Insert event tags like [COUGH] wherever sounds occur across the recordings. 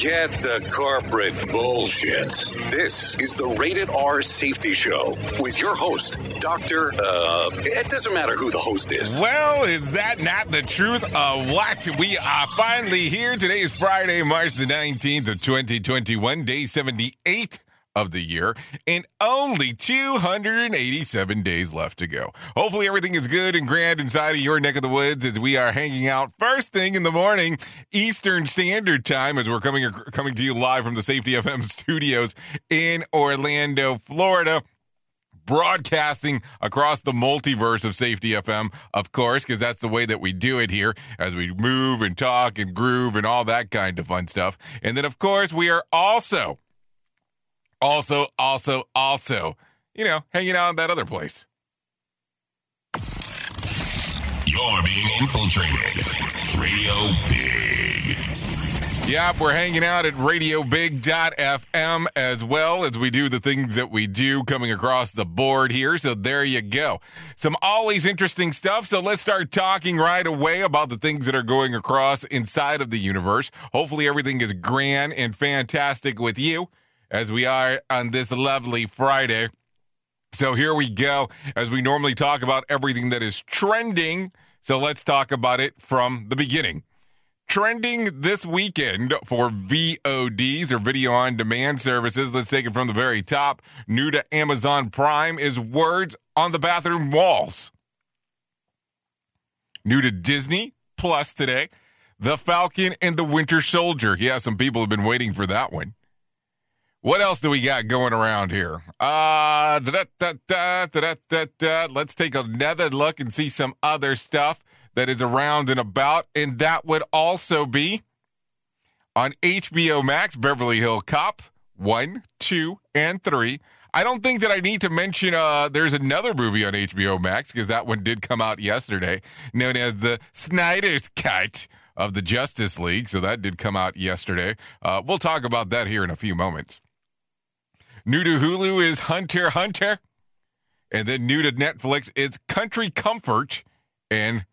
Forget the corporate bullshit. This is the Rated R Safety Show with your host, Dr. Uh, it doesn't matter who the host is. Well, is that not the truth of what? We are finally here. Today is Friday, March the 19th of 2021, day 78 of the year, and only 287 days left to go. Hopefully, everything is good and grand inside of your neck of the woods as we are hanging out first thing in the morning, Eastern Standard Time, as we're coming coming to you live from the Safety FM [LAUGHS] studios in Orlando, Florida broadcasting across the multiverse of Safety FM, of course, because that's the way that we do it here as we move and talk and groove and all that kind of fun stuff. And then, of course, we are also, also, also, also, you know, hanging out at that other place. You're being infiltrated. Radio Big. Yep, we're hanging out at radiobig.fm as well as we do the things that we do coming across the board here. So there you go. Some always interesting stuff. So let's start talking right away about the things that are going across inside of the universe. Hopefully, everything is grand and fantastic with you as we are on this lovely Friday. So here we go as we normally talk about everything that is trending. So let's talk about it from the beginning. Trending this weekend for VODs or video on demand services. Let's take it from the very top. New to Amazon Prime is Words on the Bathroom Walls. New to Disney Plus today. The Falcon and the Winter Soldier. Yeah, some people have been waiting for that one. What else do we got going around here? Uh, let's take another look and see some other stuff that is around and about. And that would also be on HBO Max, Beverly Hill Cop 1, 2, and 3. I don't think that I need to mention uh, there's another movie on HBO Max because that one did come out yesterday, known as the Snyder's Cut of the Justice League. So that did come out yesterday. Uh, we'll talk about that here in a few moments. New to Hulu is Hunter Hunter. And then new to Netflix, it's Country Comfort and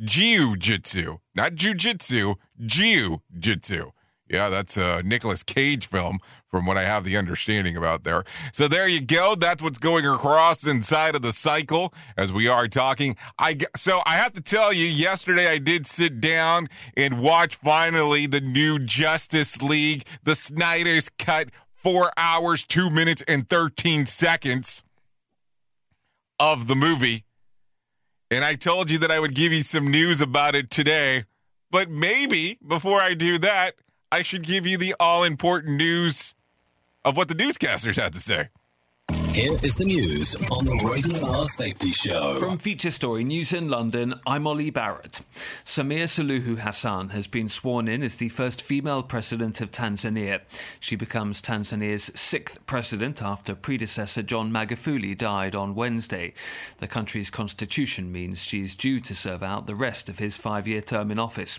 Jiu Jitsu. Not Jiu Jitsu, Jiu Jitsu. Yeah, that's a Nicolas Cage film from what I have the understanding about there. So there you go. That's what's going across inside of the cycle as we are talking. I so I have to tell you yesterday I did sit down and watch finally the new Justice League, the Snyder's cut 4 hours, 2 minutes and 13 seconds of the movie. And I told you that I would give you some news about it today. But maybe before I do that, I should give you the all important news of what the newscasters had to say. Here is the news on the Rated R Safety Show. From Feature Story News in London, I'm Ollie Barrett. Samia Suluhu Hassan has been sworn in as the first female president of Tanzania. She becomes Tanzania's sixth president after predecessor John Magufuli died on Wednesday. The country's constitution means she's due to serve out the rest of his five year term in office.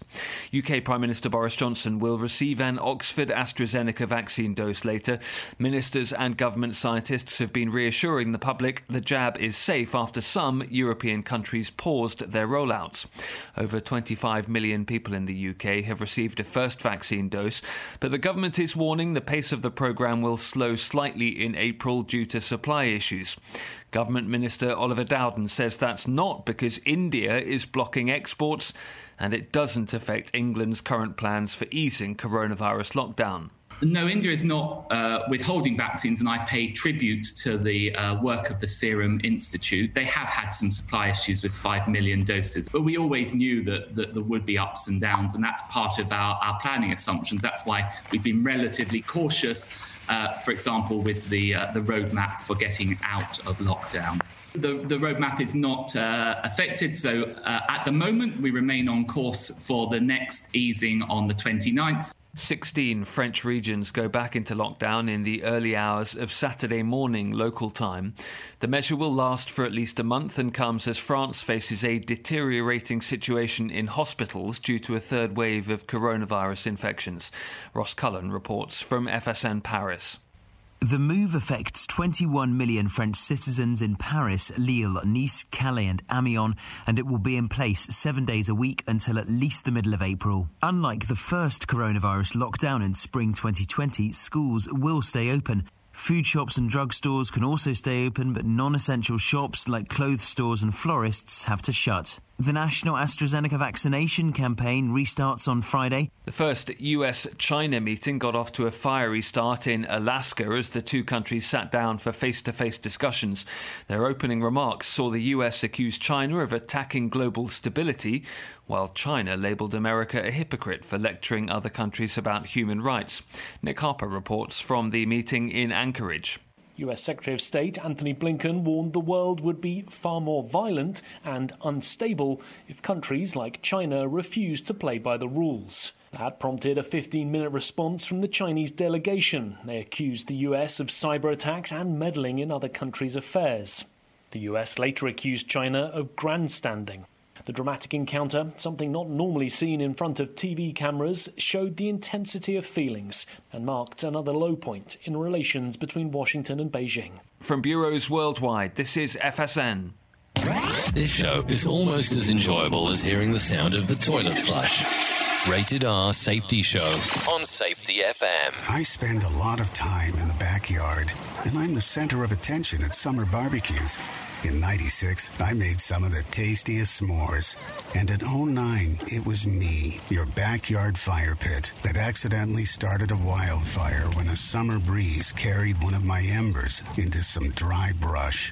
UK Prime Minister Boris Johnson will receive an Oxford AstraZeneca vaccine dose later. Ministers and government scientists have been reassuring the public the jab is safe after some European countries paused their rollouts. Over 25 million people in the UK have received a first vaccine dose, but the government is warning the pace of the programme will slow slightly in April due to supply issues. Government Minister Oliver Dowden says that's not because India is blocking exports and it doesn't affect England's current plans for easing coronavirus lockdown. No, India is not uh, withholding vaccines, and I pay tribute to the uh, work of the Serum Institute. They have had some supply issues with 5 million doses, but we always knew that, that there would be ups and downs, and that's part of our, our planning assumptions. That's why we've been relatively cautious, uh, for example, with the, uh, the roadmap for getting out of lockdown. The, the roadmap is not uh, affected. So uh, at the moment, we remain on course for the next easing on the 29th. 16 French regions go back into lockdown in the early hours of Saturday morning local time. The measure will last for at least a month and comes as France faces a deteriorating situation in hospitals due to a third wave of coronavirus infections. Ross Cullen reports from FSN Paris. The move affects 21 million French citizens in Paris, Lille, Nice, Calais, and Amiens, and it will be in place seven days a week until at least the middle of April. Unlike the first coronavirus lockdown in spring 2020, schools will stay open. Food shops and drugstores can also stay open, but non essential shops like clothes stores and florists have to shut. The national AstraZeneca vaccination campaign restarts on Friday. The first US China meeting got off to a fiery start in Alaska as the two countries sat down for face to face discussions. Their opening remarks saw the US accuse China of attacking global stability, while China labelled America a hypocrite for lecturing other countries about human rights. Nick Harper reports from the meeting in Anchorage. US Secretary of State Antony Blinken warned the world would be far more violent and unstable if countries like China refused to play by the rules. That prompted a 15 minute response from the Chinese delegation. They accused the US of cyber attacks and meddling in other countries' affairs. The US later accused China of grandstanding. The dramatic encounter, something not normally seen in front of TV cameras, showed the intensity of feelings and marked another low point in relations between Washington and Beijing. From bureaus worldwide, this is FSN. This show is almost as enjoyable as hearing the sound of the toilet flush. Rated R Safety Show on Safety FM. I spend a lot of time in the backyard, and I'm the center of attention at summer barbecues. In 96, I made some of the tastiest s'mores. And in 09, it was me, your backyard fire pit, that accidentally started a wildfire when a summer breeze carried one of my embers into some dry brush.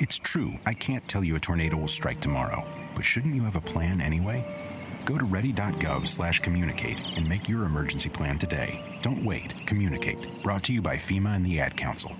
It's true, I can't tell you a tornado will strike tomorrow, but shouldn't you have a plan anyway? Go to ready.gov slash communicate and make your emergency plan today. Don't wait, communicate. Brought to you by FEMA and the Ad Council.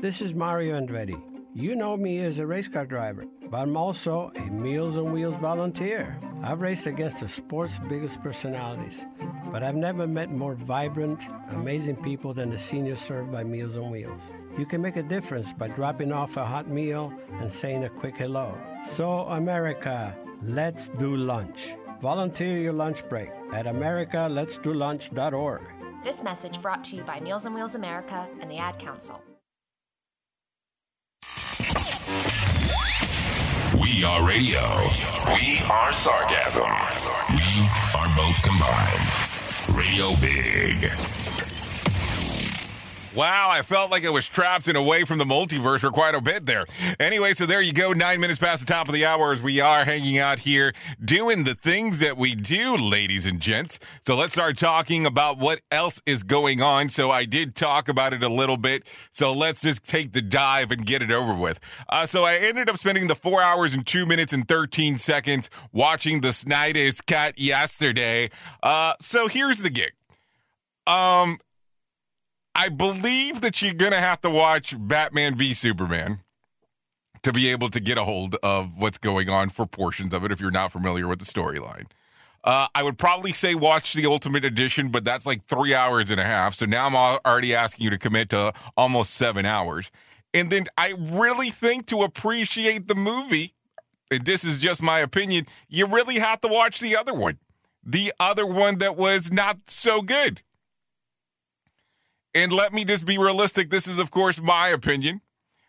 This is Mario Andretti. You know me as a race car driver, but I'm also a Meals on Wheels volunteer. I've raced against the sport's biggest personalities, but I've never met more vibrant, amazing people than the seniors served by Meals on Wheels. You can make a difference by dropping off a hot meal and saying a quick hello. So, America, let's do lunch. Volunteer your lunch break at americaletsdolunch.org. This message brought to you by Meals on Wheels America and the Ad Council. We are radio. We are sarcasm. We are both combined. Radio Big. Wow, I felt like I was trapped and away from the multiverse for quite a bit there. Anyway, so there you go. Nine minutes past the top of the hour as we are hanging out here doing the things that we do, ladies and gents. So let's start talking about what else is going on. So I did talk about it a little bit. So let's just take the dive and get it over with. Uh, so I ended up spending the four hours and two minutes and 13 seconds watching the Snyder's Cut yesterday. Uh, so here's the gig. Um, I believe that you're going to have to watch Batman v Superman to be able to get a hold of what's going on for portions of it if you're not familiar with the storyline. Uh, I would probably say watch the Ultimate Edition, but that's like three hours and a half. So now I'm already asking you to commit to almost seven hours. And then I really think to appreciate the movie, and this is just my opinion, you really have to watch the other one. The other one that was not so good. And let me just be realistic. This is, of course, my opinion.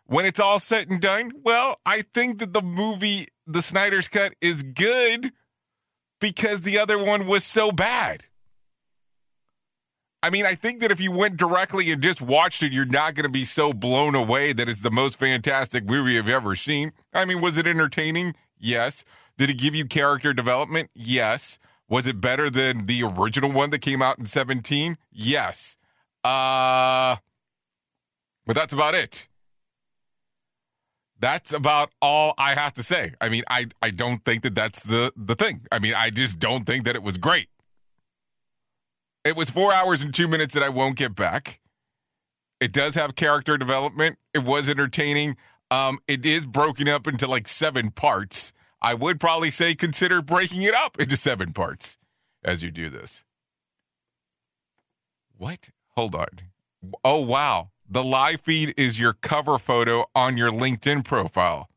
When it's all said and done, well, I think that the movie, The Snyder's Cut, is good because the other one was so bad. I mean, I think that if you went directly and just watched it, you're not going to be so blown away that it's the most fantastic movie I've ever seen. I mean, was it entertaining? Yes. Did it give you character development? Yes. Was it better than the original one that came out in 17? Yes. Uh but that's about it. That's about all I have to say. I mean, I I don't think that that's the the thing. I mean, I just don't think that it was great. It was 4 hours and 2 minutes that I won't get back. It does have character development. It was entertaining. Um it is broken up into like 7 parts. I would probably say consider breaking it up into 7 parts as you do this. What? Hold on. Oh, wow. The live feed is your cover photo on your LinkedIn profile.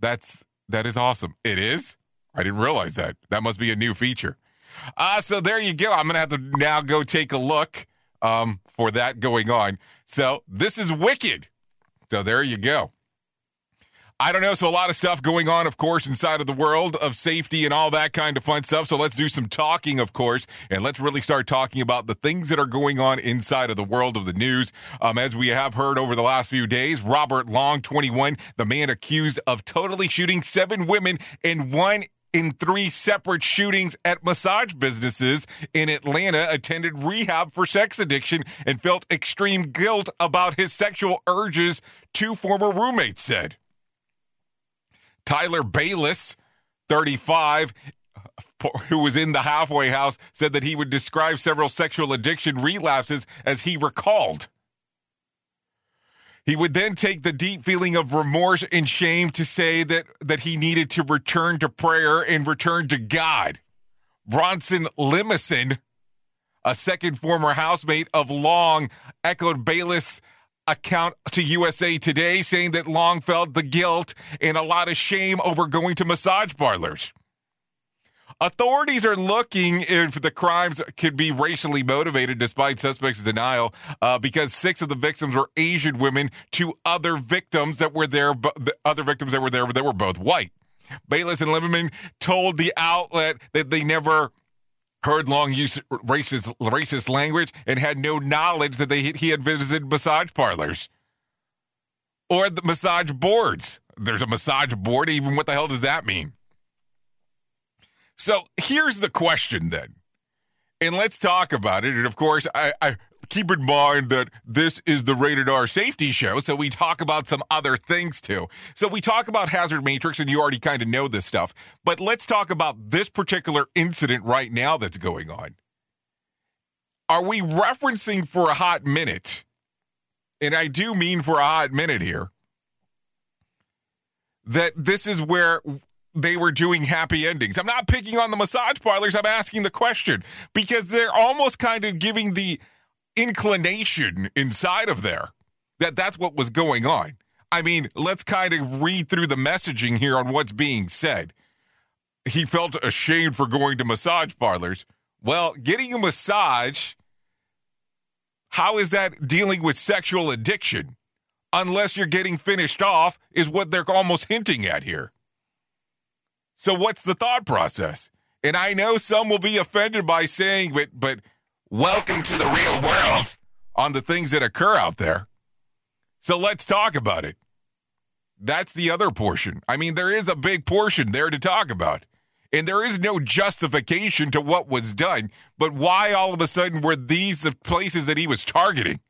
That's that is awesome. It is? I didn't realize that. That must be a new feature. Uh, so there you go. I'm gonna have to now go take a look um, for that going on. So this is wicked. So there you go. I don't know. So, a lot of stuff going on, of course, inside of the world of safety and all that kind of fun stuff. So, let's do some talking, of course, and let's really start talking about the things that are going on inside of the world of the news. Um, as we have heard over the last few days, Robert Long, 21, the man accused of totally shooting seven women in one in three separate shootings at massage businesses in Atlanta, attended rehab for sex addiction, and felt extreme guilt about his sexual urges, two former roommates said. Tyler Bayless, 35, who was in the halfway house, said that he would describe several sexual addiction relapses as he recalled. He would then take the deep feeling of remorse and shame to say that, that he needed to return to prayer and return to God. Bronson Limison, a second former housemate of Long, echoed Bayless' account to USA Today saying that Long felt the guilt and a lot of shame over going to massage parlors. Authorities are looking if the crimes could be racially motivated, despite suspects' denial, uh, because six of the victims were Asian women. Two other victims that were there, the other victims that were there, that were both white. Bayless and Lieberman told the outlet that they never heard Long use racist racist language and had no knowledge that they he had visited massage parlors or the massage boards. There's a massage board. Even what the hell does that mean? So here's the question then, and let's talk about it. And of course, I, I keep in mind that this is the rated R safety show, so we talk about some other things too. So we talk about Hazard Matrix, and you already kind of know this stuff, but let's talk about this particular incident right now that's going on. Are we referencing for a hot minute? And I do mean for a hot minute here. That this is where they were doing happy endings. I'm not picking on the massage parlors. I'm asking the question because they're almost kind of giving the inclination inside of there that that's what was going on. I mean, let's kind of read through the messaging here on what's being said. He felt ashamed for going to massage parlors. Well, getting a massage, how is that dealing with sexual addiction? Unless you're getting finished off, is what they're almost hinting at here. So, what's the thought process? And I know some will be offended by saying, but, but welcome to the real world on the things that occur out there. So let's talk about it. That's the other portion. I mean, there is a big portion there to talk about. And there is no justification to what was done. But why all of a sudden were these the places that he was targeting?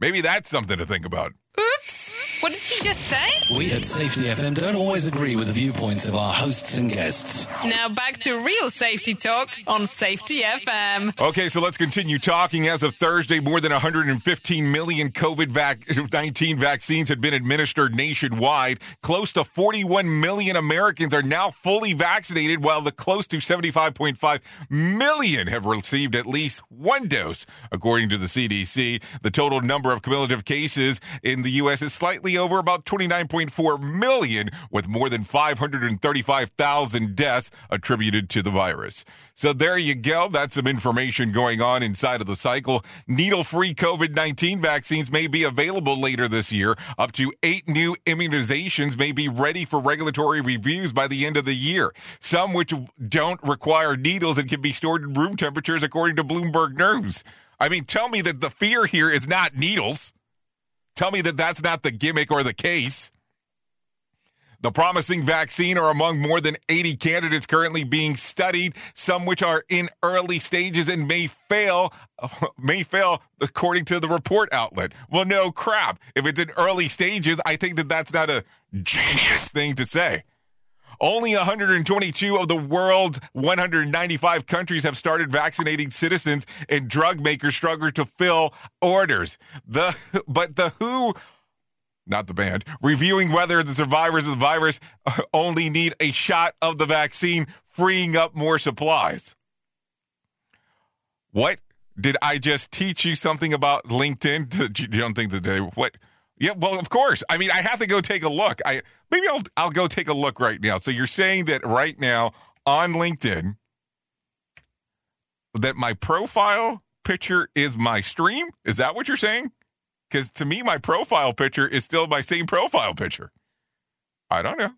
Maybe that's something to think about. Oops. What did he just say? We at Safety FM don't always agree with the viewpoints of our hosts and guests. Now back to real safety talk on Safety FM. Okay, so let's continue talking. As of Thursday, more than 115 million COVID [LAUGHS] 19 vaccines had been administered nationwide. Close to 41 million Americans are now fully vaccinated, while the close to 75.5 million have received at least one dose, according to the CDC. The total number of cumulative cases in the U.S U.S. is slightly over about 29.4 million, with more than 535,000 deaths attributed to the virus. So there you go. That's some information going on inside of the cycle. Needle free COVID 19 vaccines may be available later this year. Up to eight new immunizations may be ready for regulatory reviews by the end of the year. Some which don't require needles and can be stored in room temperatures, according to Bloomberg News. I mean, tell me that the fear here is not needles. Tell me that that's not the gimmick or the case. The promising vaccine are among more than 80 candidates currently being studied, some which are in early stages and may fail, [LAUGHS] may fail according to the report outlet. Well, no crap. If it's in early stages, I think that that's not a genius thing to say. Only 122 of the world's 195 countries have started vaccinating citizens, and drug makers struggle to fill orders. The [LAUGHS] but the WHO not the band, reviewing whether the survivors of the virus [LAUGHS] only need a shot of the vaccine, freeing up more supplies. What did I just teach you something about LinkedIn? [LAUGHS] You don't think that they what? Yeah, well, of course. I mean, I have to go take a look. I maybe I'll I'll go take a look right now. So you're saying that right now on LinkedIn that my profile picture is my stream? Is that what you're saying? Because to me, my profile picture is still my same profile picture. I don't know.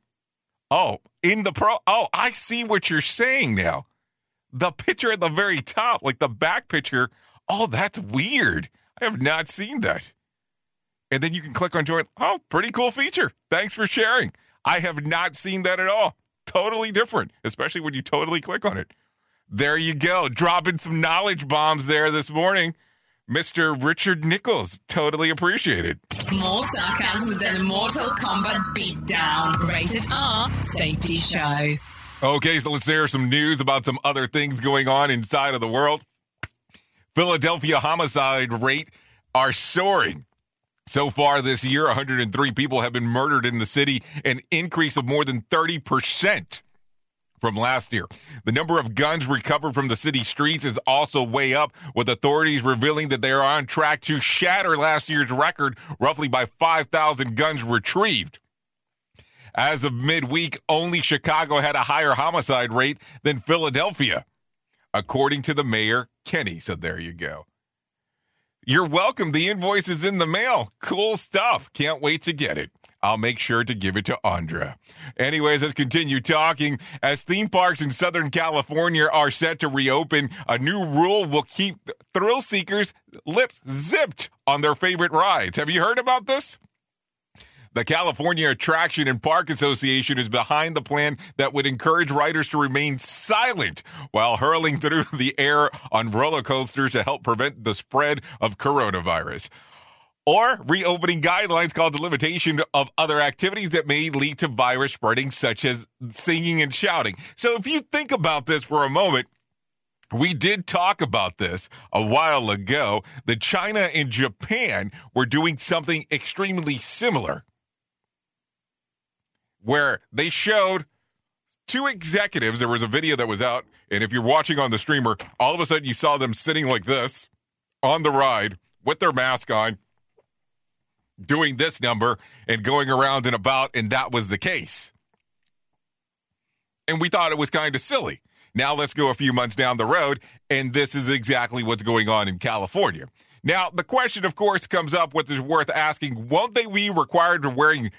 Oh, in the pro. Oh, I see what you're saying now. The picture at the very top, like the back picture. Oh, that's weird. I have not seen that. And then you can click on join. Oh, pretty cool feature. Thanks for sharing. I have not seen that at all. Totally different, especially when you totally click on it. There you go. Dropping some knowledge bombs there this morning. Mr. Richard Nichols. Totally appreciated. More sarcasm than Mortal Kombat Beatdown. Rated R Safety Show. Okay, so let's share some news about some other things going on inside of the world. Philadelphia homicide rate are soaring. So far this year, 103 people have been murdered in the city, an increase of more than 30% from last year. The number of guns recovered from the city streets is also way up, with authorities revealing that they are on track to shatter last year's record, roughly by 5,000 guns retrieved. As of midweek, only Chicago had a higher homicide rate than Philadelphia, according to the mayor, Kenney. So there you go. You're welcome. The invoice is in the mail. Cool stuff. Can't wait to get it. I'll make sure to give it to Andra. Anyways, let's continue talking. As theme parks in Southern California are set to reopen, a new rule will keep thrill seekers' lips zipped on their favorite rides. Have you heard about this? The California Attraction and Park Association is behind the plan that would encourage riders to remain silent while hurling through the air on roller coasters to help prevent the spread of coronavirus. Or reopening guidelines called the limitation of other activities that may lead to virus spreading, such as singing and shouting. So if you think about this for a moment, we did talk about this a while ago. That China and Japan were doing something extremely similar, where they showed two executives. There was a video that was out, and if you're watching on the streamer, all of a sudden you saw them sitting like this on the ride with their mask on doing this number and going around and about, and that was the case. And we thought it was kind of silly. Now let's go a few months down the road, and this is exactly what's going on in California. Now, the question, of course, comes up what is worth asking won't they be required to wearing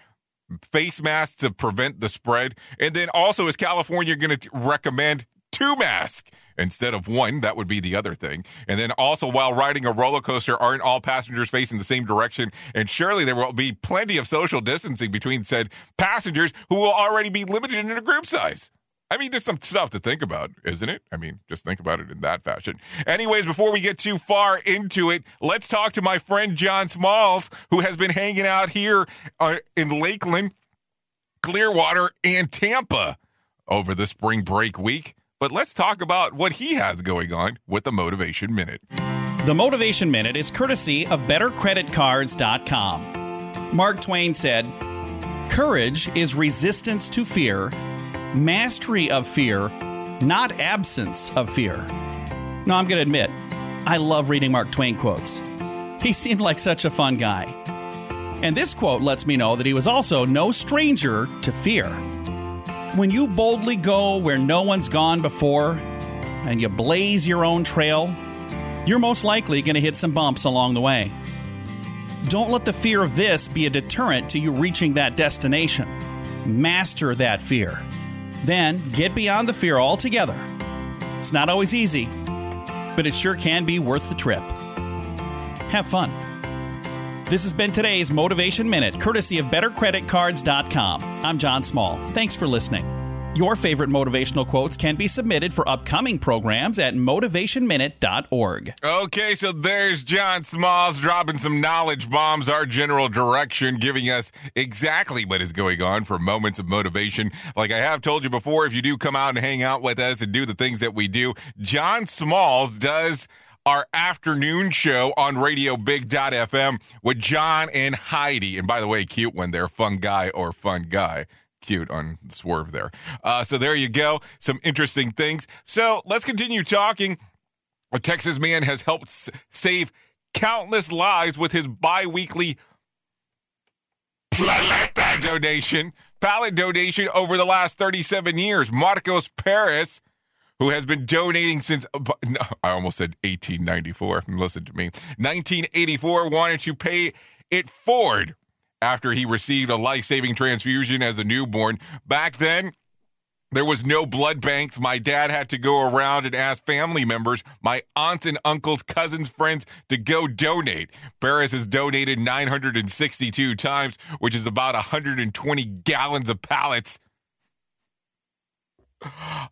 face masks to prevent the spread? And then also, is California going to recommend two masks? instead of one. That would be the other thing. And then also, while riding a roller coaster, aren't all passengers facing the same direction? And surely there will be plenty of social distancing between said passengers who will already be limited in a group size. I mean, there's some stuff to think about, isn't it? I mean, just think about it in that fashion. Anyways, before we get too far into it, let's talk to my friend John Smalls, who has been hanging out here uh, in Lakeland, Clearwater, and Tampa over the spring break week. But let's talk about what he has going on with the Motivation Minute. The Motivation Minute is courtesy of BetterCreditCards.com. Mark Twain said, Courage is resistance to fear, mastery of fear, not absence of fear. Now, I'm going to admit, I love reading Mark Twain quotes. He seemed like such a fun guy. And this quote lets me know that he was also no stranger to fear. When you boldly go where no one's gone before and you blaze your own trail, you're most likely going to hit some bumps along the way. Don't let the fear of this be a deterrent to you reaching that destination. Master that fear. Then get beyond the fear altogether. It's not always easy, but it sure can be worth the trip. Have fun. This has been today's Motivation Minute, courtesy of BetterCreditCards.com. I'm John Small. Thanks for listening. Your favorite motivational quotes can be submitted for upcoming programs at motivationminute.org. Okay, so there's John Smalls dropping some knowledge bombs, our general direction, giving us exactly what is going on for moments of motivation. Like I have told you before, if you do come out and hang out with us and do the things that we do, John Smalls does our afternoon show on Radio Big.FM with John and Heidi. And by the way, cute when they're fun guy or fun guy cute on Swerve there. Uh, so there you go. Some interesting things. So let's continue talking. A Texas man has helped s- save countless lives with his bi weekly donation, platelet donation over the last 37 years. Marcos Perez, who has been donating since, no, I almost said 1894. Listen to me. 1984 wanted to pay it forward after he received a life saving transfusion as a newborn. Back then, there was no blood banks. My dad had to go around and ask family members, my aunts and uncles, cousins, friends to go donate. Perez has donated 962 times, which is about 120 gallons of platelets.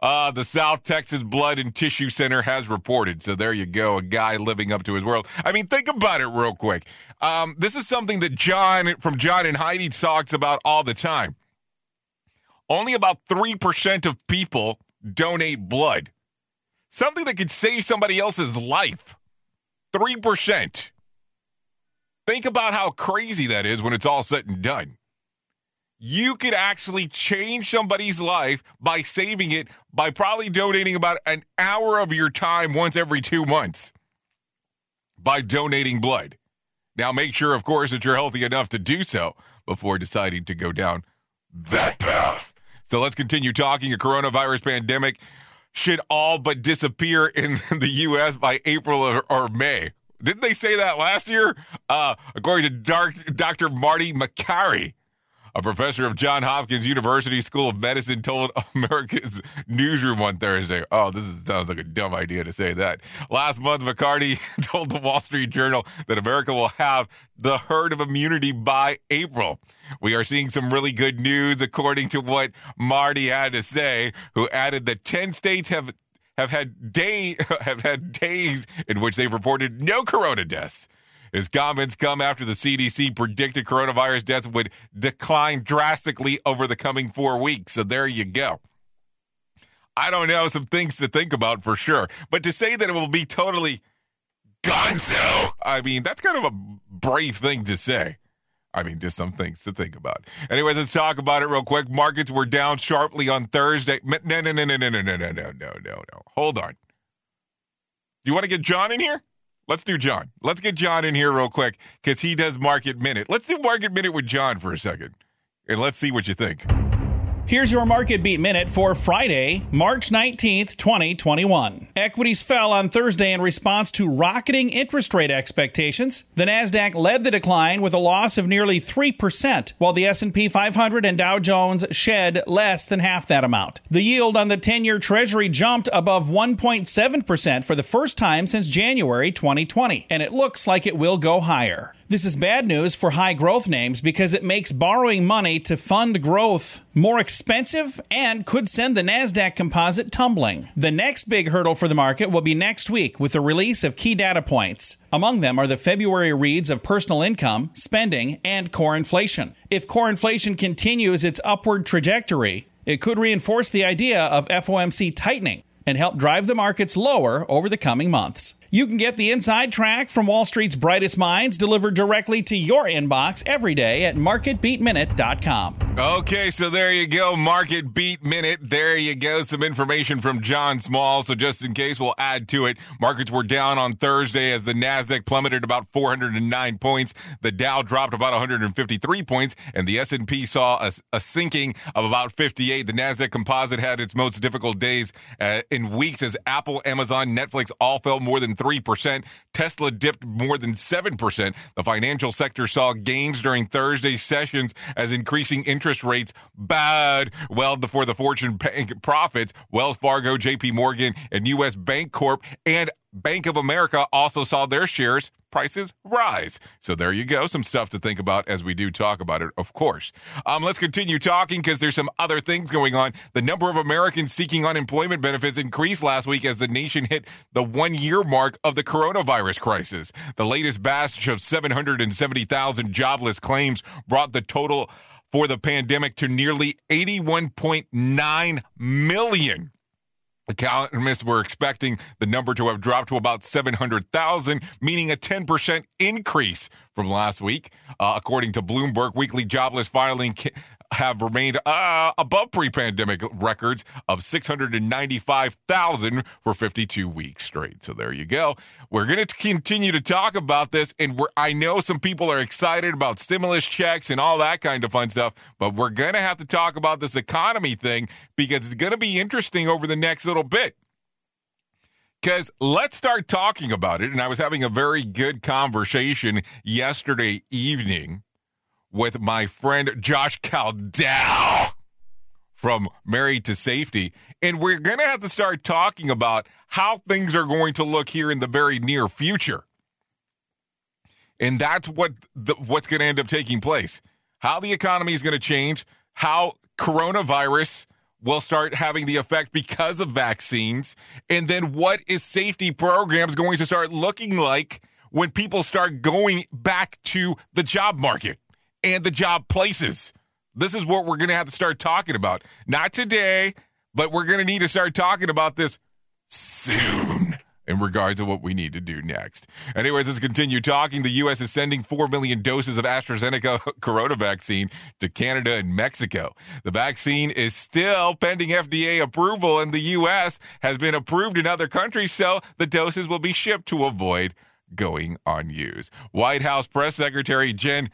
Uh, the South Texas Blood and Tissue Center has reported. So there you go, a guy living up to his world. I mean, think about it real quick. Um, this is something that John from John and Heidi talks about all the time. Only about 3% of people donate blood. Something that could save somebody else's life. 3%. Think about how crazy that is when it's all said and done you could actually change somebody's life by saving it by probably donating about an hour of your time once every two months by donating blood. Now, make sure, of course, that you're healthy enough to do so before deciding to go down that path. So let's continue talking. A coronavirus pandemic should all but disappear in [LAUGHS] the U.S. by April or, May. Didn't they say that last year? Uh, according to Dark, Dr. Marty Makary, a professor of John Hopkins University School of Medicine told [LAUGHS] America's Newsroom on Thursday. Oh, this is, sounds like a dumb idea to say that. Last month, Makary [LAUGHS] told the Wall Street Journal that America will have the herd of immunity by April. We are seeing some really good news, according to what Marty had to say, who added that 10 states have have had day [LAUGHS] have had days in which they've reported no corona deaths. His comments come after the CDC predicted coronavirus deaths would decline drastically over the coming four weeks. So there you go. I don't know, some things to think about for sure. But to say that it will be totally gonzo, I mean, that's kind of a brave thing to say. I mean, just some things to think about. Anyways, let's talk about it real quick. Markets were down sharply on Thursday. No, no, no, no, no, no, no, no, no, no, no. Hold on. Do you want to get John in here? Let's do John. Let's get John in here real quick because he does Market Minute. Let's do Market Minute with John for a second. And let's see what you think. Here's your market beat minute for Friday, March 19th, 2021. Equities fell on Thursday in response to rocketing interest rate expectations. The Nasdaq led the decline with a loss of nearly 3%, while the S&P 500 and Dow Jones shed less than half that amount. The yield on the 10-year Treasury jumped above 1.7% for the first time since January 2020, and it looks like it will go higher. This is bad news for high growth names because it makes borrowing money to fund growth more expensive and could send the NASDAQ composite tumbling. The next big hurdle for the market will be next week with the release of key data points. Among them are the February reads of personal income, spending, and core inflation. If core inflation continues its upward trajectory, it could reinforce the idea of FOMC tightening and help drive the markets lower over the coming months. You can get the inside track from Wall Street's brightest minds delivered directly to your inbox every day at marketbeatminute.com. Okay, so there you go. Market Beat Minute. There you go. Some information from John Small. So just in case, we'll add to it. Markets were down on Thursday as the Nasdaq plummeted about 409 points. The Dow dropped about 153 points, and the S&P saw a, a sinking of about 58. The Nasdaq Composite had its most difficult days uh, in weeks as Apple, Amazon, Netflix all fell more than 3%. Tesla dipped more than 7%. The financial sector saw gains during Thursday's sessions as increasing interest rates bad well before the Fortune Bank profits. Wells Fargo, JP Morgan, and US Bancorp and Bank of America also saw their shares prices rise. So there you go. Some stuff to think about as we do talk about it, of course. Um, let's continue talking because there's some other things going on. The number of Americans seeking unemployment benefits increased last week as the nation hit the one year mark of the coronavirus crisis. The latest batch of 770,000 jobless claims brought the total for the pandemic to nearly 81.9 million. Economists were expecting the number to have dropped to about 700,000, meaning a 10% increase from last week. Uh, according to Bloomberg, weekly jobless filing have remained uh, above pre-pandemic records of 695,000 for 52 weeks straight. So there you go. We're going to continue to talk about this and we're I know some people are excited about stimulus checks and all that kind of fun stuff, but we're going to have to talk about this economy thing because it's going to be interesting over the next little bit. Because let's start talking about it. And I was having a very good conversation yesterday evening with my friend Josh Caldell from Married to Safety. And we're going to have to start talking about how things are going to look here in the very near future. And that's what the, what's going to end up taking place. How the economy is going to change, how coronavirus will start having the effect because of vaccines, and then what is safety programs going to start looking like when people start going back to the job market and the job places. This is what we're going to have to start talking about. Not today, but we're going to need to start talking about this soon in regards to what we need to do next. Anyways, let's continue talking. The U.S. is sending 4 million doses of AstraZeneca [LAUGHS] corona vaccine to Canada and Mexico. The vaccine is still pending FDA approval, and the U.S. has been approved in other countries, so the doses will be shipped to avoid going unused. White House Press Secretary Jen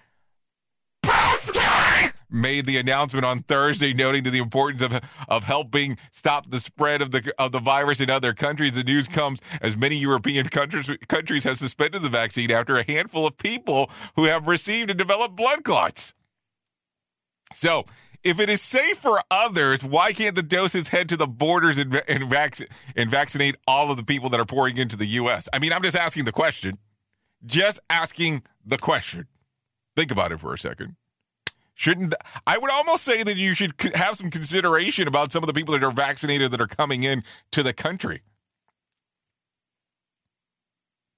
made the announcement on Thursday, noting the importance of of helping stop the spread of the of the virus in other countries. The news comes as many European countries countries have suspended the vaccine after a handful of people who have received and developed blood clots. So, if it is safe for others, why can't the doses head to the borders and and, vac- and vaccinate all of the people that are pouring into the U.S.? I mean, I'm just asking the question. Just asking the question. Think about it for a second. Shouldn't I would almost say that you should have some consideration about some of the people that are vaccinated that are coming in to the country.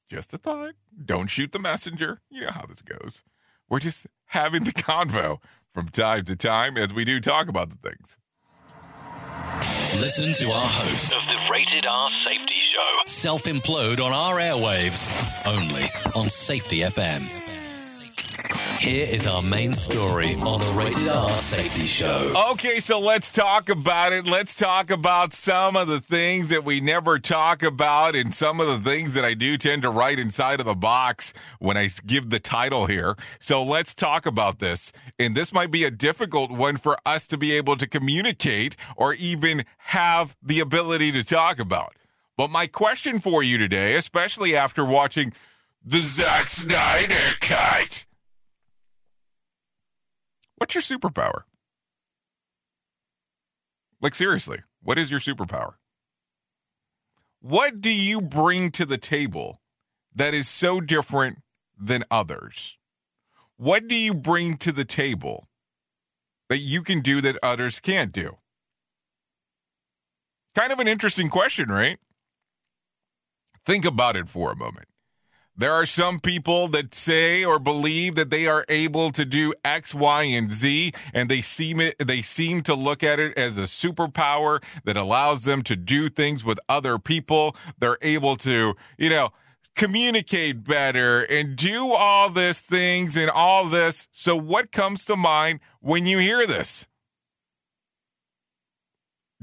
Just a thought. Don't shoot the messenger. You know how this goes. We're just having the convo from time to time as we do talk about the things. Listen to our host of the Rated R Safety Show self implode on our airwaves only on Safety FM. Here is our main story on the Rated R Safety Show. Okay, so let's talk about it. Let's talk about some of the things that we never talk about and some of the things that I do tend to write inside of the box when I give the title here. So let's talk about this. And this might be a difficult one for us to be able to communicate or even have the ability to talk about. But my question for you today, especially after watching the Zack Snyder cut, What's your superpower? Like, seriously, what is your superpower? What do you bring to the table that is so different than others? What do you bring to the table that you can do that others can't do? Kind of an interesting question, right? Think about it for a moment. There are some people that say or believe that they are able to do X, Y, and Z, and they seem it, they seem to look at it as a superpower that allows them to do things with other people. They're able to, you know, communicate better and do all these things and all this. So, what comes to mind when you hear this?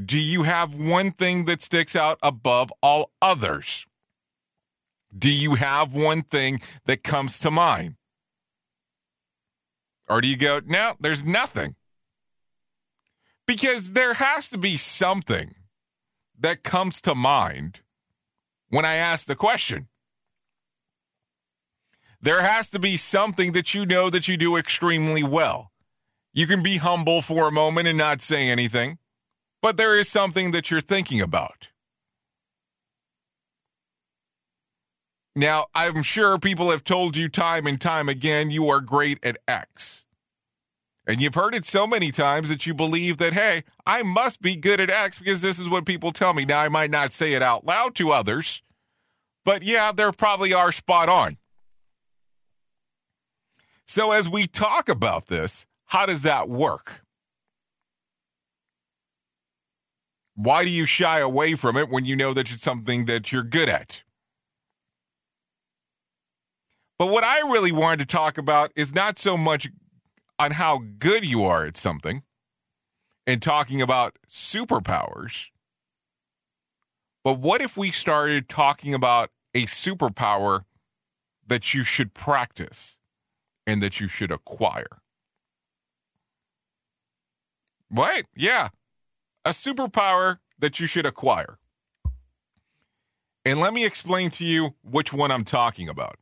Do you have one thing that sticks out above all others? Do you have one thing that comes to mind? Or do you go, no, there's nothing? Because there has to be something that comes to mind when I ask the question. There has to be something that you know that you do extremely well. You can be humble for a moment and not say anything, but there is something that you're thinking about. Now, I'm sure people have told you time and time again you are great at X. And you've heard it so many times that you believe that, hey, I must be good at X because this is what people tell me. Now, I might not say it out loud to others, but yeah, there probably are spot on. So, as we talk about this, how does that work? Why do you shy away from it when you know that it's something that you're good at? But what I really wanted to talk about is not so much on how good you are at something and talking about superpowers, but what if we started talking about a superpower that you should practice? and that you should acquire. What? Yeah. A superpower that you should acquire. And let me explain to you which one I'm talking about,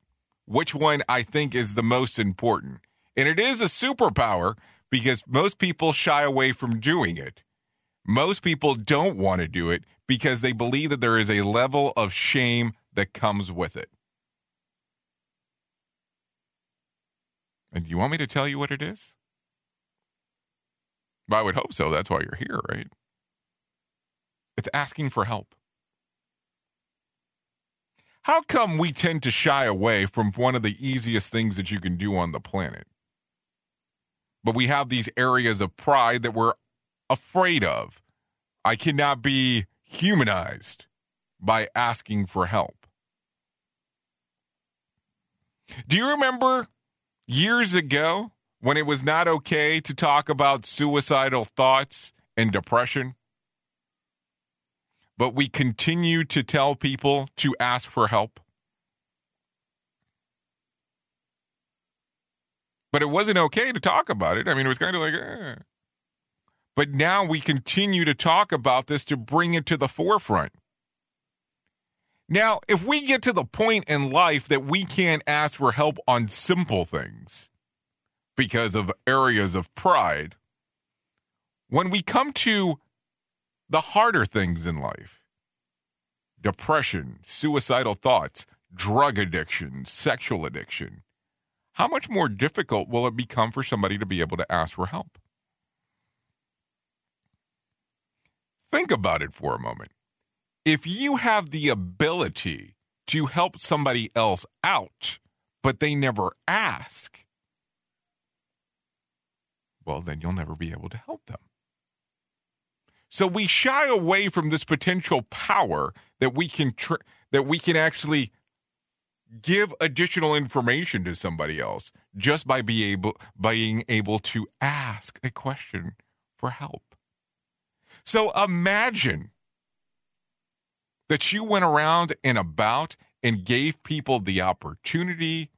which one I think is the most important. And it is a superpower because most people shy away from doing it. Most people don't want to do it because they believe that there is a level of shame that comes with it. And you want me to tell you what it is? I would hope so. That's why you're here, right? It's asking for help. How come we tend to shy away from one of the easiest things that you can do on the planet? But we have these areas of pride that we're afraid of. I cannot be humanized by asking for help. Do you remember years ago when it was not okay to talk about suicidal thoughts and depression. But we continue to tell people to ask for help. But it wasn't okay to talk about it. I mean, it was kind of like, eh. But now we continue to talk about this to bring it to the forefront. Now, if we get to the point in life that we can't ask for help on simple things because of areas of pride, when we come to the harder things in life, depression, suicidal thoughts, drug addiction, sexual addiction, how much more difficult will it become for somebody to be able to ask for help? Think about it for a moment if you have the ability to help somebody else out, but they never ask, well, then you'll never be able to help them. So we shy away from this potential power that we can tr- that we can actually give additional information to somebody else just by be able by being able to ask a question for help. So imagine that you went around and about and gave people the opportunity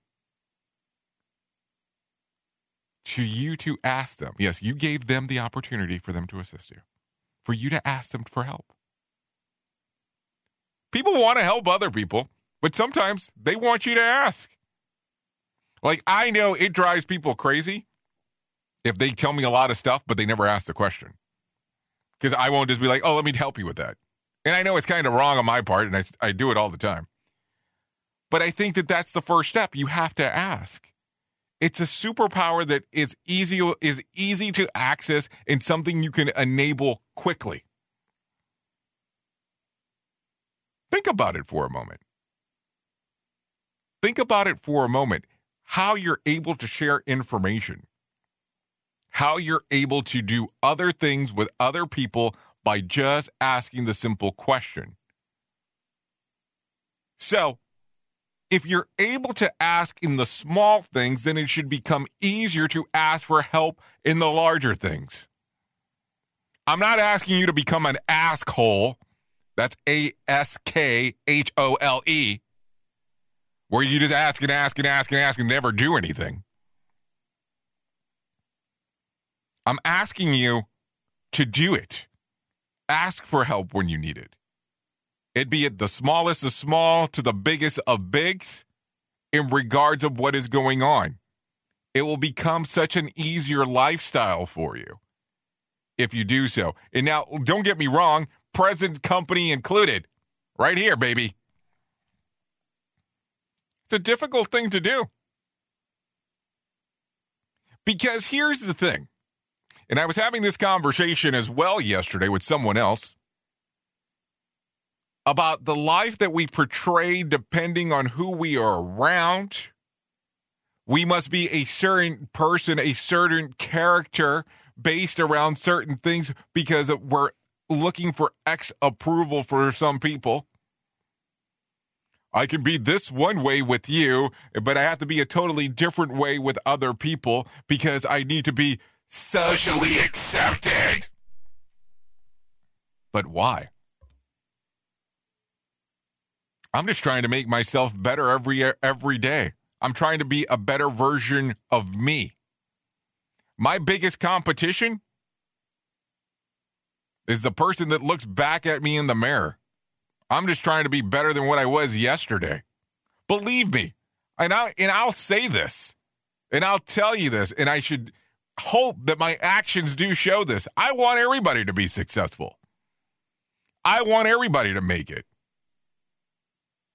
to you to ask them. Yes, you gave them the opportunity for them to assist you, for you to ask them for help. People want to help other people, but sometimes they want you to ask. Like, I know it drives people crazy if they tell me a lot of stuff, but they never ask the question. Because I won't just be like, oh, let me help you with that. And I know it's kind of wrong on my part, and I, I do it all the time. But I think that that's the first step. You have to ask. It's a superpower that is easy is easy to access and something you can enable quickly. Think about it for a moment. Think about it for a moment. How you're able to share information. How you're able to do other things with other people by just asking the simple question. So, if you're able to ask in the small things, then it should become easier to ask for help in the larger things. I'm not asking you to become an asshole. That's A S K H O L E, where you just ask and ask and ask and ask and never do anything. I'm asking you to do it. Ask for help when you need it. It be it the smallest of small to the biggest of bigs in regards of what is going on. It will become such an easier lifestyle for you if you do so. And now, don't get me wrong, present company included, right here, baby. It's a difficult thing to do. Because here's the thing, and I was having this conversation as well yesterday with someone else about the life that we portray depending on who we are around. We must be a certain person, a certain character based around certain things because we're looking for X approval for some people. I can be this one way with you, but I have to be a totally different way with other people because I need to be socially accepted. But why? I'm just trying to make myself better every every day. I'm trying to be a better version of me. My biggest competition is the person that looks back at me in the mirror. I'm just trying to be better than what I was yesterday. Believe me. And I and I'll say this. And I'll tell you this and I should hope that my actions do show this. I want everybody to be successful. I want everybody to make it.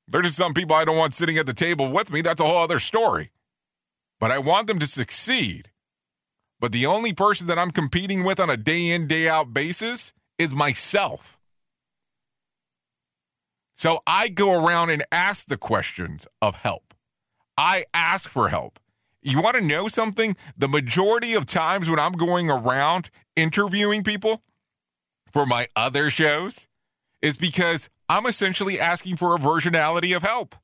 There's just some people I don't want sitting at the table with me. That's a whole other story. But I want them to succeed. But the only person that I'm competing with on a day in, day out basis is myself. So I go around and ask the questions of help. I ask for help. You want to know something? The majority of times when I'm going around interviewing people for my other shows is because I'm essentially asking for a versionality of help.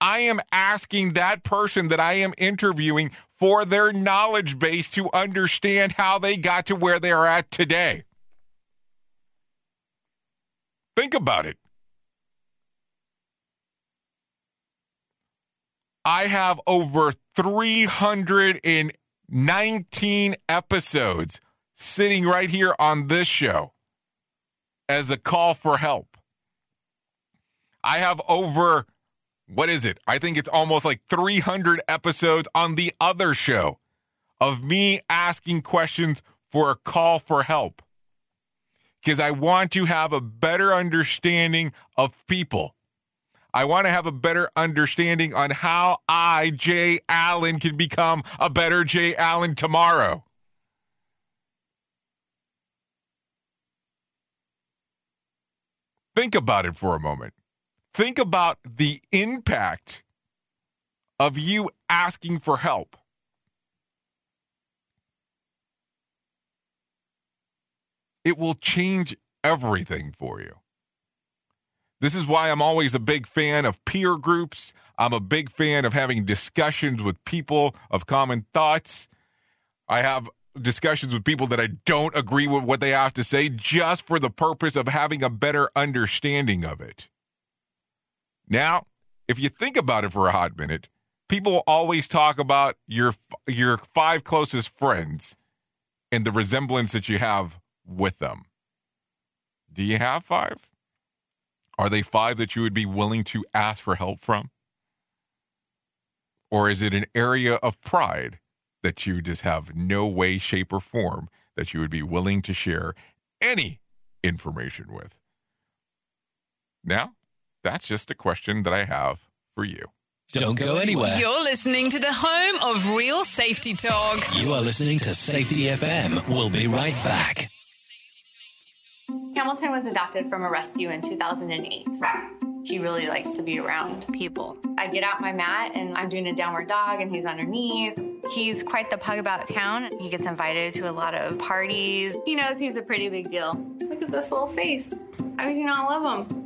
I am asking that person that I am interviewing for their knowledge base to understand how they got to where they are at today. Think about it. I have over 319 episodes sitting right here on this show as a call for help. I have over, what is it? I think it's almost like 300 episodes on the other show of me asking questions for a call for help. Because I want to have a better understanding of people. I want to have a better understanding on how I, Jay Allen, can become a better Jay Allen tomorrow. Think about it for a moment. Think about the impact of you asking for help. It will change everything for you. This is why I'm always a big fan of peer groups. I'm a big fan of having discussions with people of common thoughts. I have discussions with people that I don't agree with what they have to say just for the purpose of having a better understanding of it. Now, if you think about it for a hot minute, people always talk about your your five closest friends and the resemblance that you have with them. Do you have five? Are they five that you would be willing to ask for help from? Or is it an area of pride that you just have no way, shape, or form that you would be willing to share any information with? Now, that's just a question that I have for you. Don't go anywhere. You're listening to the home of real safety talk. You are listening to Safety FM. We'll be right back. Hamilton was adopted from a rescue in 2008. He really likes to be around people. I get out my mat and I'm doing a downward dog and he's underneath. He's quite the pug about town. He gets invited to a lot of parties. He knows he's a pretty big deal. Look at this little face. How could you not love him?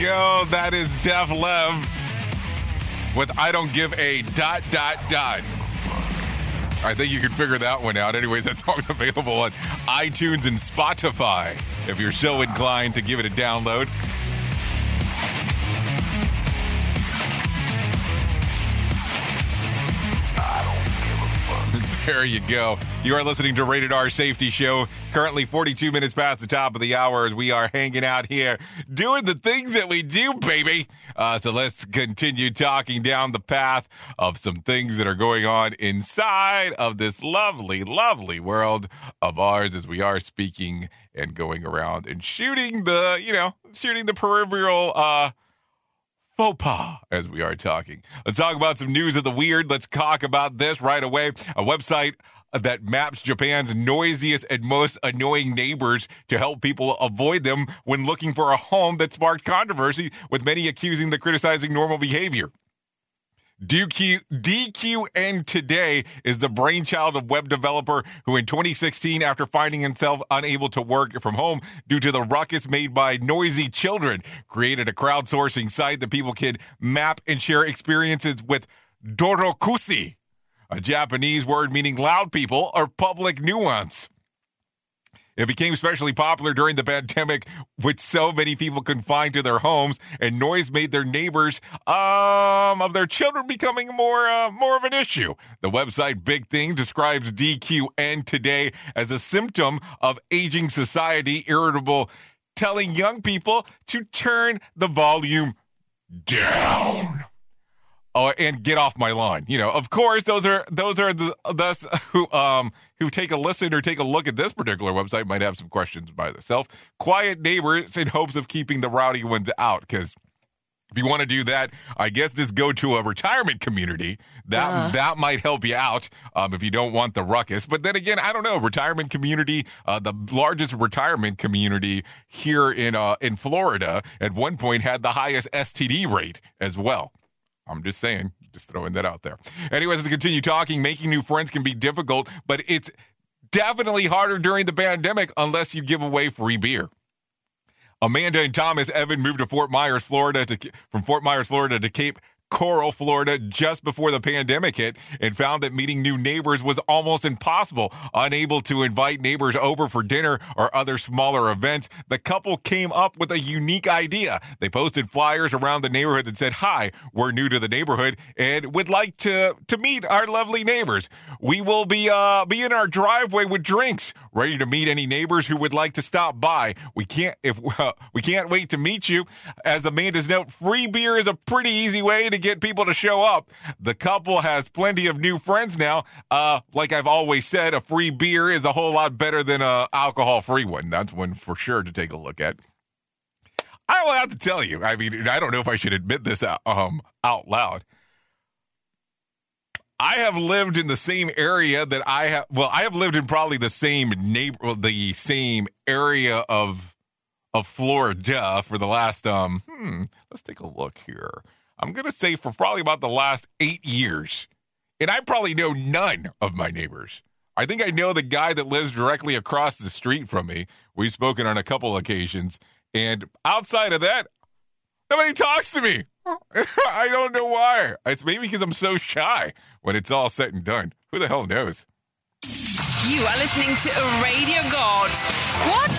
Go. That is Def Lev with I Don't Give a Dot Dot Dot. I think you can figure that one out. Anyways, that song's [LAUGHS] available on iTunes and Spotify if you're so inclined to give it a download. There you go. You are listening to Rated R Safety Show. Currently 42 minutes past the top of the hour as we are hanging out here doing the things that we do, baby. Uh, so let's continue talking down the path of some things that are going on inside of this lovely, lovely world of ours as we are speaking and going around and shooting the, you know, shooting the peripheral, uh, faux pas as we are talking. Let's talk about some news of the weird. Let's talk about this right away. A website that maps Japan's noisiest and most annoying neighbors to help people avoid them when looking for a home that sparked controversy, with many accusing the criticizing normal behavior. DQ, DQN Today is the brainchild of web developer who in 2016, after finding himself unable to work from home due to the ruckus made by noisy children, created a crowdsourcing site that people can map and share experiences with Dorokusi, a Japanese word meaning loud people or public nuance. It became especially popular during the pandemic with so many people confined to their homes and noise made their neighbors um, of their children becoming more uh, more of an issue. The website Big Thing describes DQN today as a symptom of aging society, irritable, telling young people to turn the volume down. Oh, and get off my lawn. You know, of course, those are those are the thus [LAUGHS] who um who take a listen or take a look at this particular website might have some questions by themselves. Quiet neighbors in hopes of keeping the rowdy ones out because if you want to do that, I guess just go to a retirement community. That Uh. that might help you out um, if you don't want the ruckus. But then again, I don't know. Retirement community, uh, the largest retirement community here in uh, in Florida, at one point had the highest STD rate as well. I'm just saying, just throwing that out there. Anyways, to continue talking, making new friends can be difficult, but it's definitely harder during the pandemic unless you give away free beer. Amanda and Thomas Evan moved to Fort Myers, Florida, to, from Fort Myers, Florida, to Cape Coral, Florida, just before the pandemic hit and found that meeting new neighbors was almost impossible. Unable to invite neighbors over for dinner or other smaller events, the couple came up with a unique idea. They posted flyers around the neighborhood that said, Hi, we're new to the neighborhood and would like to, to meet our lovely neighbors. We will be, uh, be in our driveway with drinks, ready to meet any neighbors who would like to stop by. We can't, if, uh, [LAUGHS] we can't wait to meet you. As Amanda's note, free beer is a pretty easy way to get people to show up. The couple has plenty of new friends now. Uh, like I've always said, a free beer is a whole lot better than a alcohol free one. That's one for sure to take a look at. I will have to tell you. I mean, I don't know if I should admit this out, um, out loud. I have lived in the same area that I have. Well, I have lived in probably the same neighbor, the same area of of Florida for the last um. Hmm, let's take a look here. I'm gonna say for probably about the last eight years, and I probably know none of my neighbors. I think I know the guy that lives directly across the street from me. We've spoken on a couple occasions, and outside of that, nobody talks to me. [LAUGHS] I don't know why. It's maybe because I'm so shy when it's all said and done. Who the hell knows? You are listening to a radio god. What?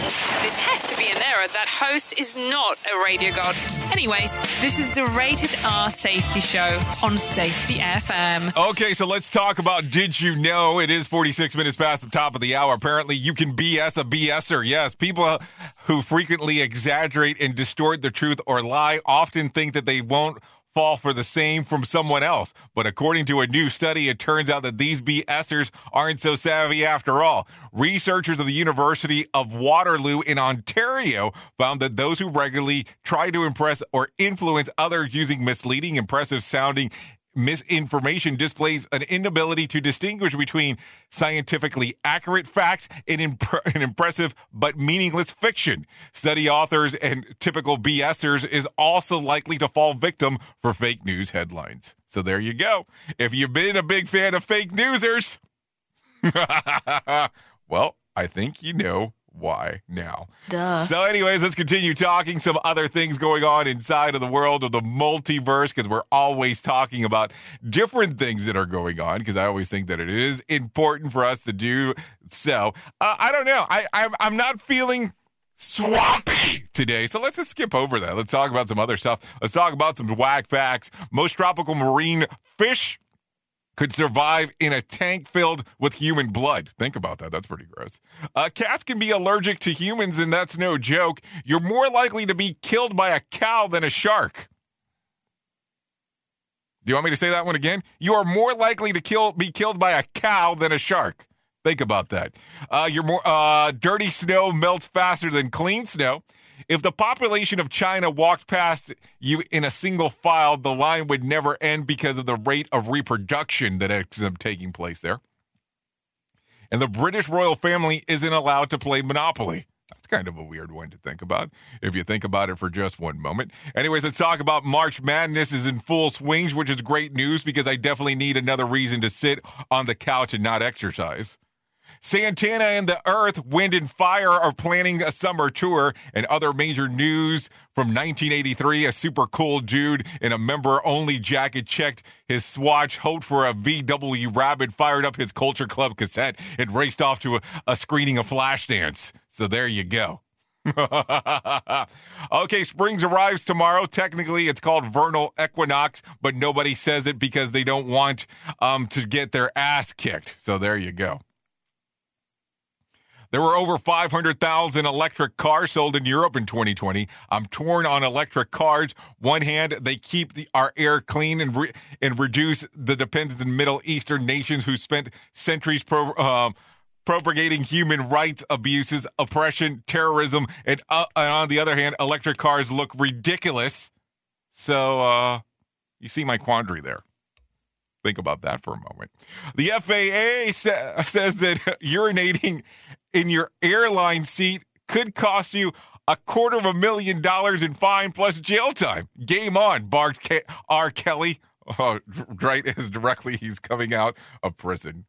This has to be an error. That host is not a radio god. Anyways, this is the Rated R Safety Show on Safety FM. Okay, so let's talk about Did You Know? It is 46 minutes past the top of the hour. Apparently, you can BS a BSer. Yes, people who frequently exaggerate and distort the truth or lie often think that they won't fall for the same from someone else. But according to a new study, it turns out that these BSers aren't so savvy after all. Researchers of the University of Waterloo in Ontario found that those who regularly try to impress or influence others using misleading, impressive sounding misinformation displays an inability to distinguish between scientifically accurate facts and, imp- and, impressive but meaningless fiction. Study authors and typical BSers is also likely to fall victim for fake news headlines. So there you go. If you've been a big fan of fake newsers, [LAUGHS] well, I think you know why now. Duh. So, anyways, let's continue talking some other things going on inside of the world of the multiverse because we're always talking about different things that are going on because I always think that it is important for us to do so. Uh, I don't know. I, I'm, I'm not feeling swampy today. So let's just skip over that. Let's talk about some other stuff. Let's talk about some whack facts. Most tropical marine fish could survive in a tank filled with human blood. Think about that. That's pretty gross. Uh, cats can be allergic to humans, and that's no joke. You're more likely to be killed by a cow than a shark. Do you want me to say that one again? You are more likely to kill be killed by a cow than a shark. Think about that. Uh, you're more uh, dirty snow melts faster than clean snow. If the population of China walked past you in a single file, the line would never end because of the rate of reproduction that is taking place there. And the British royal family isn't allowed to play Monopoly. That's kind of a weird one to think about if you think about it for just one moment. Anyways, let's talk about March Madness is in full swing, which is great news because I definitely need another reason to sit on the couch and not exercise. Santana and the Earth, Wind and Fire are planning a summer tour. And other major news from 1983 a super cool dude in a member only jacket checked his swatch, hoped for a VW Rabbit, fired up his Culture Club cassette, and raced off to a, a screening of Flashdance. So there you go. [LAUGHS] okay, Springs arrives tomorrow. Technically, it's called vernal equinox, but nobody says it because they don't want um, to get their ass kicked. So there you go. There were over 500,000 electric cars sold in Europe in 2020. I'm torn on electric cars. One hand, they keep the, our air clean and re, and reduce the dependence in Middle Eastern nations who spent centuries pro, uh, propagating human rights abuses, oppression, terrorism, and, uh, and on the other hand, electric cars look ridiculous. So uh, you see my quandary there. Think about that for a moment. The FAA sa- says that [LAUGHS] urinating in your airline seat could cost you a quarter of a million dollars in fine plus jail time. Game on, barked K- R. Kelly. [LAUGHS] Oh, right as directly he's coming out of prison.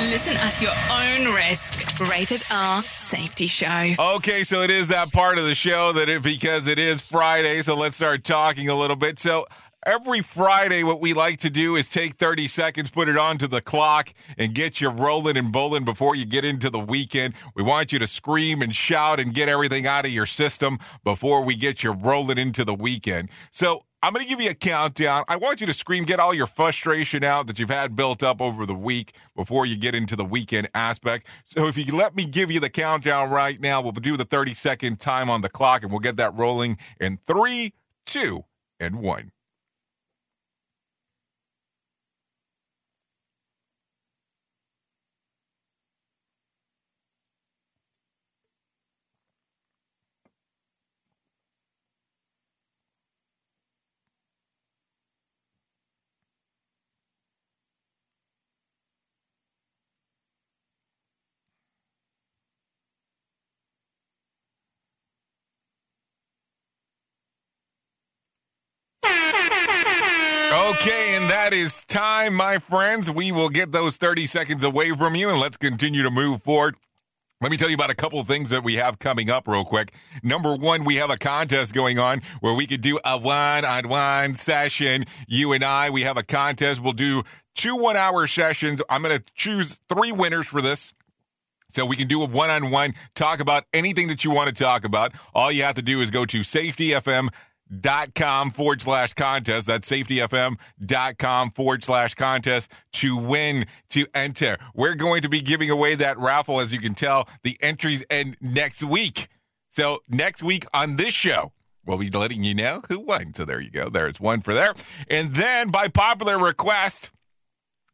Listen at your own risk. Rated R Safety Show. Okay, so it is that part of the show that it because it is Friday, so let's start talking a little bit. So every Friday, what we like to do is take 30 seconds, put it onto the clock, and get you rolling and bowling before you get into the weekend. We want you to scream and shout and get everything out of your system before we get you rolling into the weekend. So I'm going to give you a countdown. I want you to scream, get all your frustration out that you've had built up over the week before you get into the weekend aspect. So if you let me give you the countdown right now, we'll do the 30 second time on the clock and we'll get that rolling in three, two, and one. Okay, and that is time, my friends. We will get those 30 seconds away from you and let's continue to move forward. Let me tell you about a couple things that we have coming up real quick. Number one, we have a contest going on where we could do a one on one session. You and I, we have a contest. We'll do two one hour sessions. I'm going to choose three winners for this. So we can do a one on one, talk about anything that you want to talk about. All you have to do is go to safetyfm dot com forward slash contest. That's safetyfm.com forward slash contest to win, to enter. We're going to be giving away that raffle. As you can tell, the entries end next week. So next week on this show, we'll be letting you know who won. So there you go. There's one for there. And then by popular request,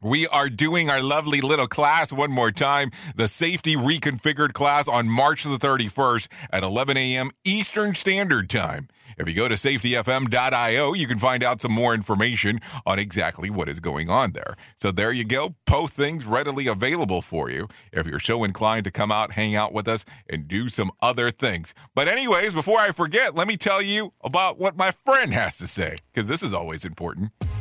we are doing our lovely little class one more time, the safety reconfigured class on March the 31st at 11 a.m. Eastern Standard Time. If you go to safetyfm.io, you can find out some more information on exactly what is going on there. So there you go. Both things readily available for you if you're so inclined to come out, hang out with us, and do some other things. But, anyways, before I forget, let me tell you about what my friend has to say, because this is always important.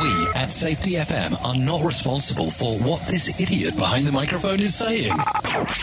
We at Safety FM are not responsible for what this idiot behind the microphone is saying.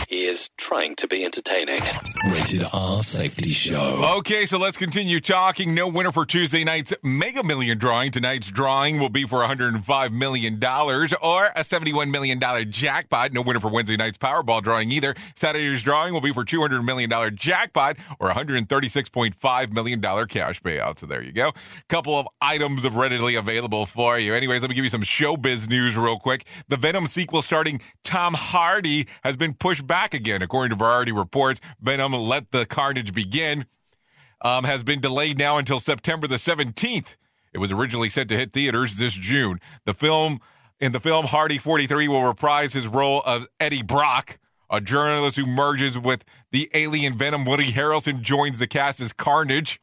He is trying to be entertaining. Rated R Safety Show. Okay, so let's continue talking. No winner for Tuesday night's Mega Million drawing. Tonight's drawing will be for $105 million or a $71 million jackpot. No winner for Wednesday night's Powerball drawing either. Saturday's drawing will be for $200 million jackpot or $136.5 million cash payout. So there you go. Couple of items of readily available for you. Anyways, let me give you some showbiz news real quick. The Venom sequel starring Tom Hardy has been pushed back again. According to Variety reports, Venom Let the Carnage Begin um, has been delayed now until September the 17th. It was originally set to hit theaters this June. The film in the film Hardy 43 will reprise his role of Eddie Brock, a journalist who merges with the alien Venom. Woody Harrelson joins the cast as Carnage.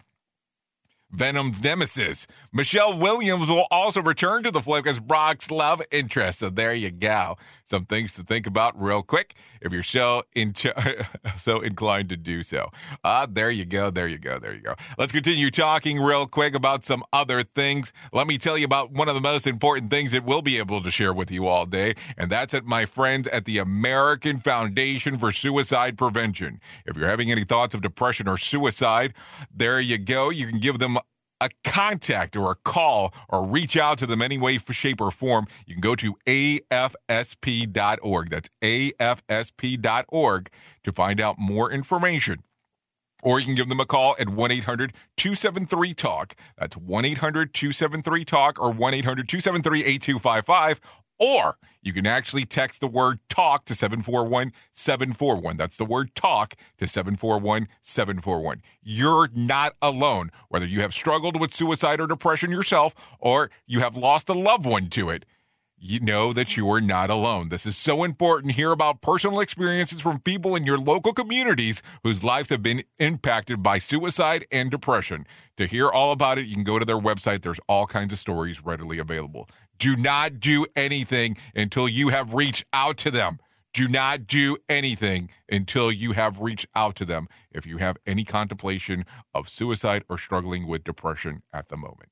Venom's nemesis. Michelle Williams will also return to the flick as Brock's love interest. So there you go. Some things to think about real quick if you're so in [LAUGHS] so inclined to do so. Ah, uh, there you go. There you go. There you go. Let's continue talking real quick about some other things. Let me tell you about one of the most important things that we'll be able to share with you all day, and that's at my friends at the American Foundation for Suicide Prevention. If you're having any thoughts of depression or suicide, there you go. You can give them a contact or a call or reach out to them any way, shape, or form, you can go to afsp.org. That's afsp.org to find out more information. Or you can give them a call at 1 800 273 TALK. That's 1 800 273 TALK or 1 800 273 8255. Or you can actually text the word talk to 741 741. That's the word talk to 741 741. You're not alone. Whether you have struggled with suicide or depression yourself or you have lost a loved one to it, you know that you are not alone. This is so important. Hear about personal experiences from people in your local communities whose lives have been impacted by suicide and depression. To hear all about it, you can go to their website. There's all kinds of stories readily available. Do not do anything until you have reached out to them. Do not do anything until you have reached out to them if you have any contemplation of suicide or struggling with depression at the moment.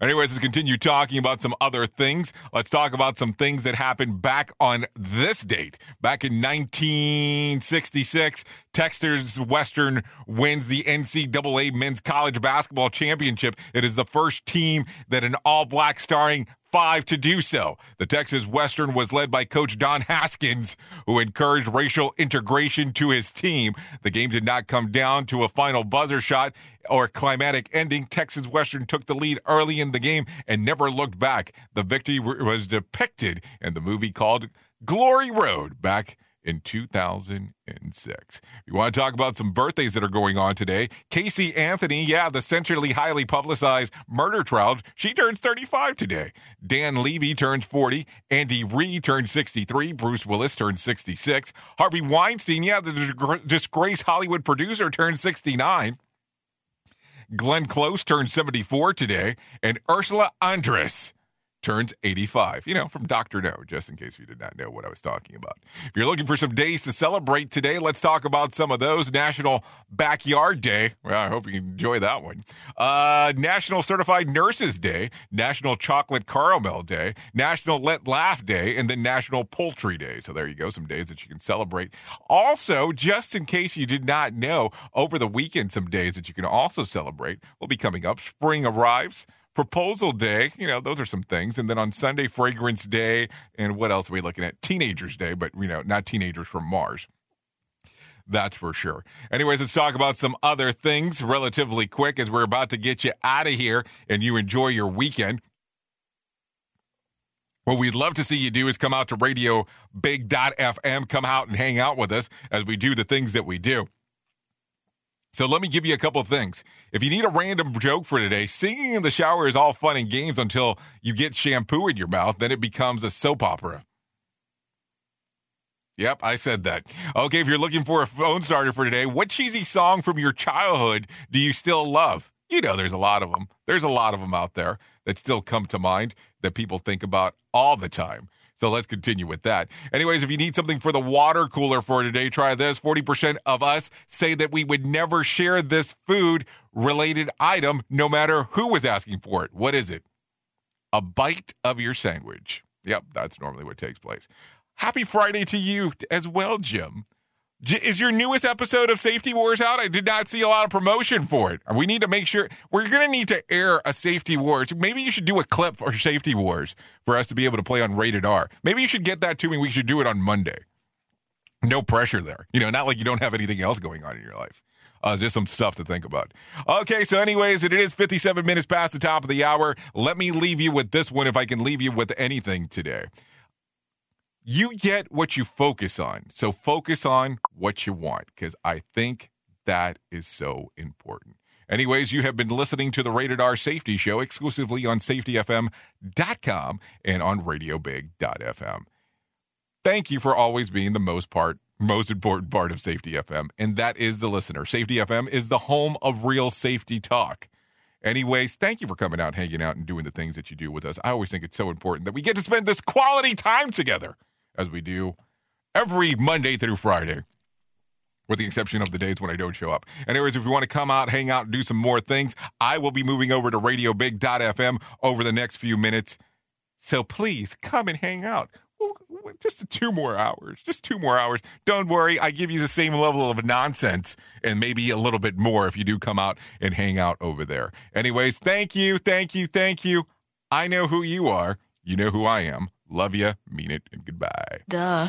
Anyways, let's continue talking about some other things. Let's talk about some things that happened back on this date. Back in 1966, Texas Western wins the NCAA Men's College Basketball Championship. It is the first team that an all black starring five to do so. The Texas Western was led by coach Don Haskins, who encouraged racial integration to his team. The game did not come down to a final buzzer shot or climatic ending. Texas Western took the lead early in the game and never looked back. The victory was depicted in the movie called Glory Road back in 2006. You want to talk about some birthdays that are going on today? Casey Anthony, yeah, the centrally highly publicized murder trial, she turns 35 today. Dan Levy turns 40. Andy Reid turns 63. Bruce Willis turns 66. Harvey Weinstein, yeah, the disgraced Hollywood producer, turns 69. Glenn Close turned 74 today, and Ursula Andress turns 85. You know, from Dr. No, just in case you did not know what I was talking about. If you're looking for some days to celebrate today, let's talk about some of those. National Backyard Day. Well, I hope you enjoy that one. Uh, National Certified Nurses Day, National Chocolate Caramel Day, National Let Laugh Day, and then National Poultry Day. So there you go, some days that you can celebrate. Also, just in case you did not know, over the weekend, some days that you can also celebrate will be coming up. Spring arrives. Proposal Day, you know, those are some things. And then on Sunday, Fragrance Day. And what else are we looking at? Teenagers Day, but, you know, not teenagers from Mars. That's for sure. Anyways, let's talk about some other things relatively quick as we're about to get you out of here and you enjoy your weekend. What we'd love to see you do is come out to Radio Big.fm, come out and hang out with us as we do the things that we do. So let me give you a couple things. If you need a random joke for today, singing in the shower is all fun and games until you get shampoo in your mouth. Then it becomes a soap opera. Yep, I said that. Okay, if you're looking for a phone starter for today, what cheesy song from your childhood do you still love? You know, there's a lot of them. There's a lot of them out there that still come to mind that people think about all the time. So let's continue with that. Anyways, if you need something for the water cooler for today, try this. 40% of us say that we would never share this food related item no matter who was asking for it. What is it? A bite of your sandwich. Yep, that's normally what takes place. Happy Friday to you as well, Jim. Is your newest episode of Safety Wars out? I did not see a lot of promotion for it. We need to make sure we're going to need to air a Safety Wars. Maybe you should do a clip for Safety Wars for us to be able to play on Rated R. Maybe you should get that to me. We should do it on Monday. No pressure there. You know, not like you don't have anything else going on in your life. Uh, just some stuff to think about. Okay, so anyways, it is 57 minutes past the top of the hour. Let me leave you with this one if I can leave you with anything today you get what you focus on. So focus on what you want because I think that is so important. Anyways, you have been listening to the Rated R Safety Show exclusively on safetyfm.com and on radiobig.fm. Thank you for always being the most part, most important part of Safety FM, and that is the listener. Safety FM is the home of real safety talk. Anyways, thank you for coming out, hanging out, and doing the things that you do with us. I always think it's so important that we get to spend this quality time together as we do every Monday through Friday, with the exception of the days when I don't show up. Anyways, if you want to come out, hang out, and do some more things, I will be moving over to RadioBig.fm over the next few minutes. So please come and hang out. Just two more hours. Just two more hours. Don't worry, I give you the same level of nonsense and maybe a little bit more if you do come out and hang out over there. Anyways, thank you, thank you, thank you. I know who you are. You know who I am. Love you, mean it, and goodbye. Duh.